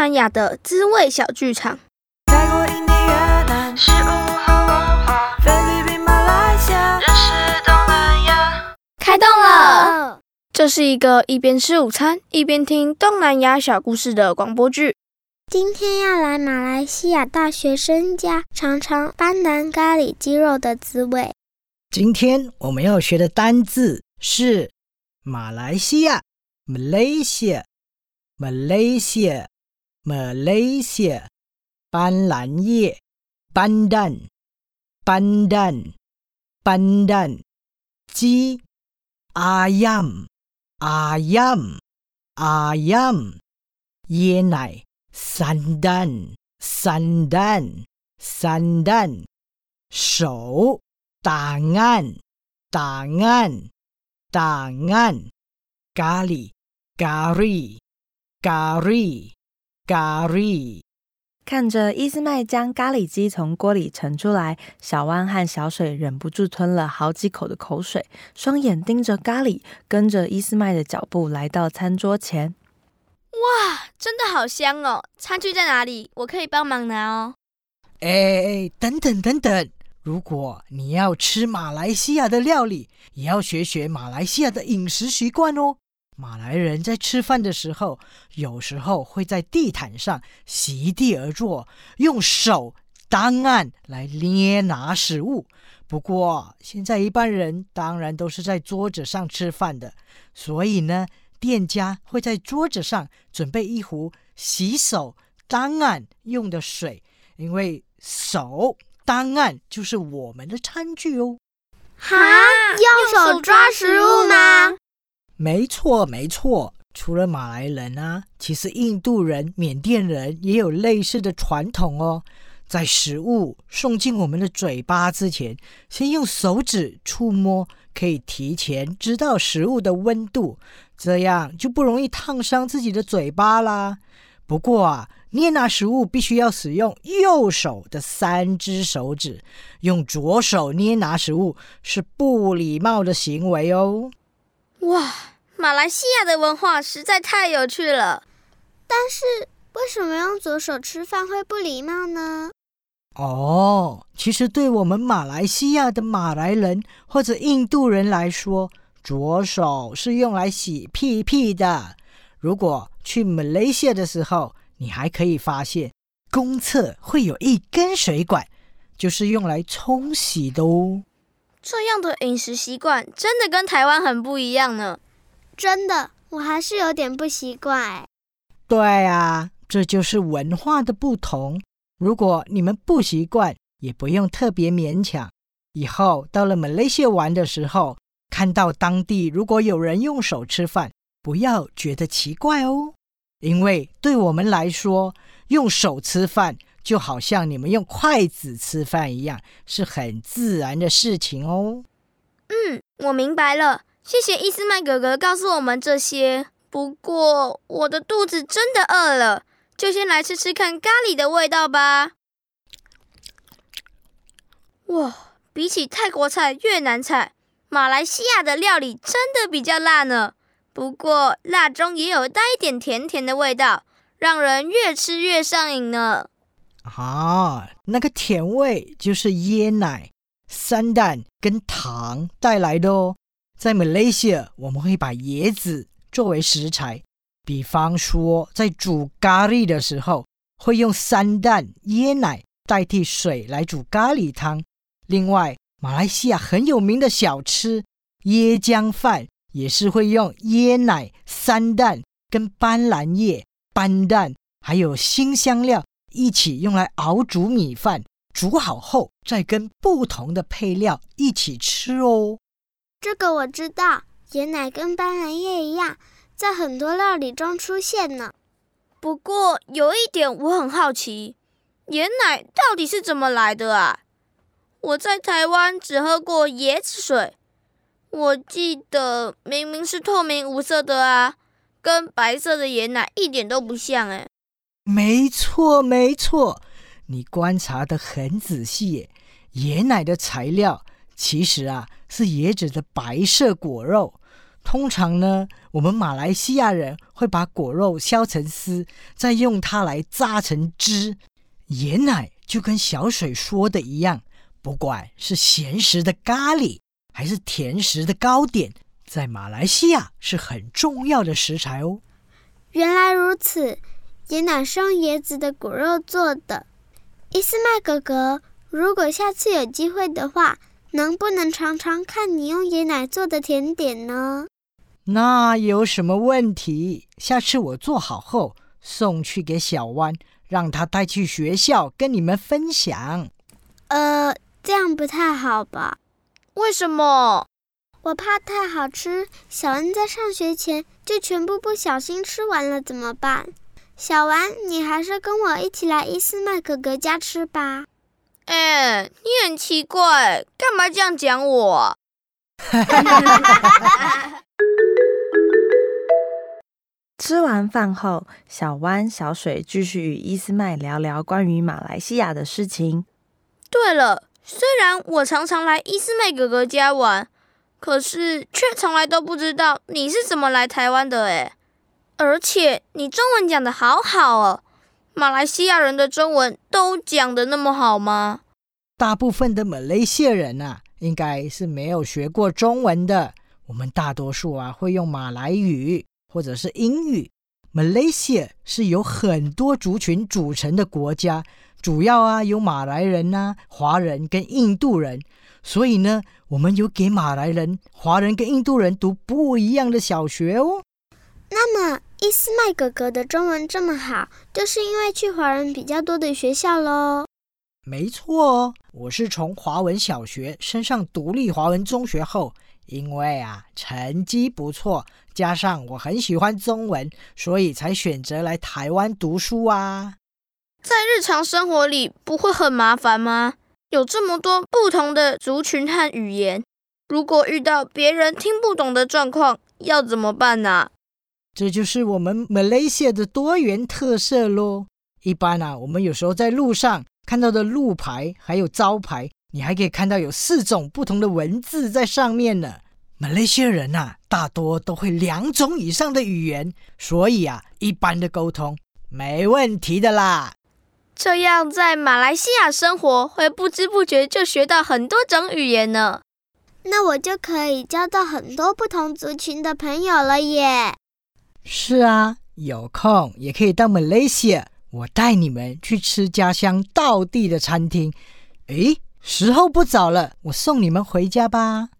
南亚的滋味小剧场。泰国、印尼、越南食物和文化，菲律宾、马来西亚认识东南亚。开动了！这是一个一边吃午餐一边听东南亚小故事的广播剧。今天要来马来西亚大学生家尝尝班南咖喱鸡肉的滋味。今天我们要学的单字是马来西亚 （Malaysia）、Malaysia、Malaysia、斑斓叶 （Pandan）、Pandan、Pandan、鸡 （Ayam）、Ayam、Ayam、椰奶 （Sandan）、Sandan、Sandan、手。tangan, tangan, tangan, kali, kari, kari, kari。看着伊斯麦将咖喱鸡从锅里盛出来，小弯和小水忍不住吞了好几口的口水，双眼盯着咖喱，跟着伊斯麦的脚步来到餐桌前。哇，真的好香哦！餐具在哪里？我可以帮忙拿哦。哎，等等等等。如果你要吃马来西亚的料理，也要学学马来西亚的饮食习惯哦。马来人在吃饭的时候，有时候会在地毯上席地而坐，用手当案来捏拿食物。不过现在一般人当然都是在桌子上吃饭的，所以呢，店家会在桌子上准备一壶洗手当案用的水，因为手。当案就是我们的餐具哦。哈，用手抓食物吗？没错，没错。除了马来人啊，其实印度人、缅甸人也有类似的传统哦。在食物送进我们的嘴巴之前，先用手指触摸，可以提前知道食物的温度，这样就不容易烫伤自己的嘴巴啦。不过啊。捏拿食物必须要使用右手的三只手指，用左手捏拿食物是不礼貌的行为哦。哇，马来西亚的文化实在太有趣了。但是为什么用左手吃饭会不礼貌呢？哦，其实对我们马来西亚的马来人或者印度人来说，左手是用来洗屁屁的。如果去马来西亚的时候，你还可以发现，公厕会有一根水管，就是用来冲洗的哦。这样的饮食习惯真的跟台湾很不一样呢。真的，我还是有点不习惯。对啊，这就是文化的不同。如果你们不习惯，也不用特别勉强。以后到了马来西亚玩的时候，看到当地如果有人用手吃饭，不要觉得奇怪哦。因为对我们来说，用手吃饭就好像你们用筷子吃饭一样，是很自然的事情哦。嗯，我明白了，谢谢伊斯麦哥哥告诉我们这些。不过我的肚子真的饿了，就先来吃吃看咖喱的味道吧。哇，比起泰国菜、越南菜，马来西亚的料理真的比较辣呢。不过辣中也有带一点甜甜的味道，让人越吃越上瘾呢。啊，那个甜味就是椰奶、山蛋跟糖带来的哦。在马来西亚，我们会把椰子作为食材，比方说在煮咖喱的时候，会用山蛋、椰奶代替水来煮咖喱汤。另外，马来西亚很有名的小吃椰浆饭。也是会用椰奶、山蛋跟斑斓叶、斑蛋，还有新香料一起用来熬煮米饭，煮好后再跟不同的配料一起吃哦。这个我知道，椰奶跟斑斓叶一样，在很多料理中出现呢。不过有一点我很好奇，椰奶到底是怎么来的啊？我在台湾只喝过椰子水。我记得明明是透明无色的啊，跟白色的椰奶一点都不像哎。没错没错，你观察的很仔细耶。椰奶的材料其实啊是椰子的白色果肉，通常呢，我们马来西亚人会把果肉削成丝，再用它来榨成汁。椰奶就跟小水说的一样，不管是咸食的咖喱，还是甜食的糕点，在马来西亚是很重要的食材哦。原来如此，椰奶是用椰子的果肉做的。伊斯麦哥哥，如果下次有机会的话，能不能尝尝看你用椰奶做的甜点呢？那有什么问题？下次我做好后送去给小弯，让他带去学校跟你们分享。呃，这样不太好吧？为什么？我怕太好吃，小恩在上学前就全部不小心吃完了，怎么办？小丸，你还是跟我一起来伊斯麦哥哥家吃吧。哎，你很奇怪，干嘛这样讲我？吃完饭后，小湾、小水继续与伊斯麦聊聊关于马来西亚的事情。对了，虽然我常常来伊斯麦哥哥家玩，可是却从来都不知道你是怎么来台湾的诶。而且你中文讲的好好哦，马来西亚人的中文都讲的那么好吗？大部分的马来西亚人啊，应该是没有学过中文的。我们大多数啊会用马来语或者是英语。马来西亚是由很多族群组成的国家，主要啊有马来人呐、华人跟印度人。所以呢，我们有给马来人、华人跟印度人读不一样的小学哦。那么伊斯麦哥哥的中文这么好，就是因为去华人比较多的学校喽。没错哦，我是从华文小学升上独立华文中学后，因为啊成绩不错，加上我很喜欢中文，所以才选择来台湾读书啊。在日常生活里不会很麻烦吗？有这么多不同的族群和语言，如果遇到别人听不懂的状况，要怎么办呢？这就是我们马来西亚的多元特色喽。一般啊，我们有时候在路上看到的路牌还有招牌，你还可以看到有四种不同的文字在上面呢。马来西亚人呐、大多都会两种以上的语言，所以啊，一般的沟通没问题的啦。这样在马来西亚生活，会不知不觉就学到很多种语言呢。那我就可以交到很多不同族群的朋友了耶！是啊，有空也可以到 Malaysia，，我带你们去吃家乡道地的餐厅。诶，时候不早了，我送你们回家吧。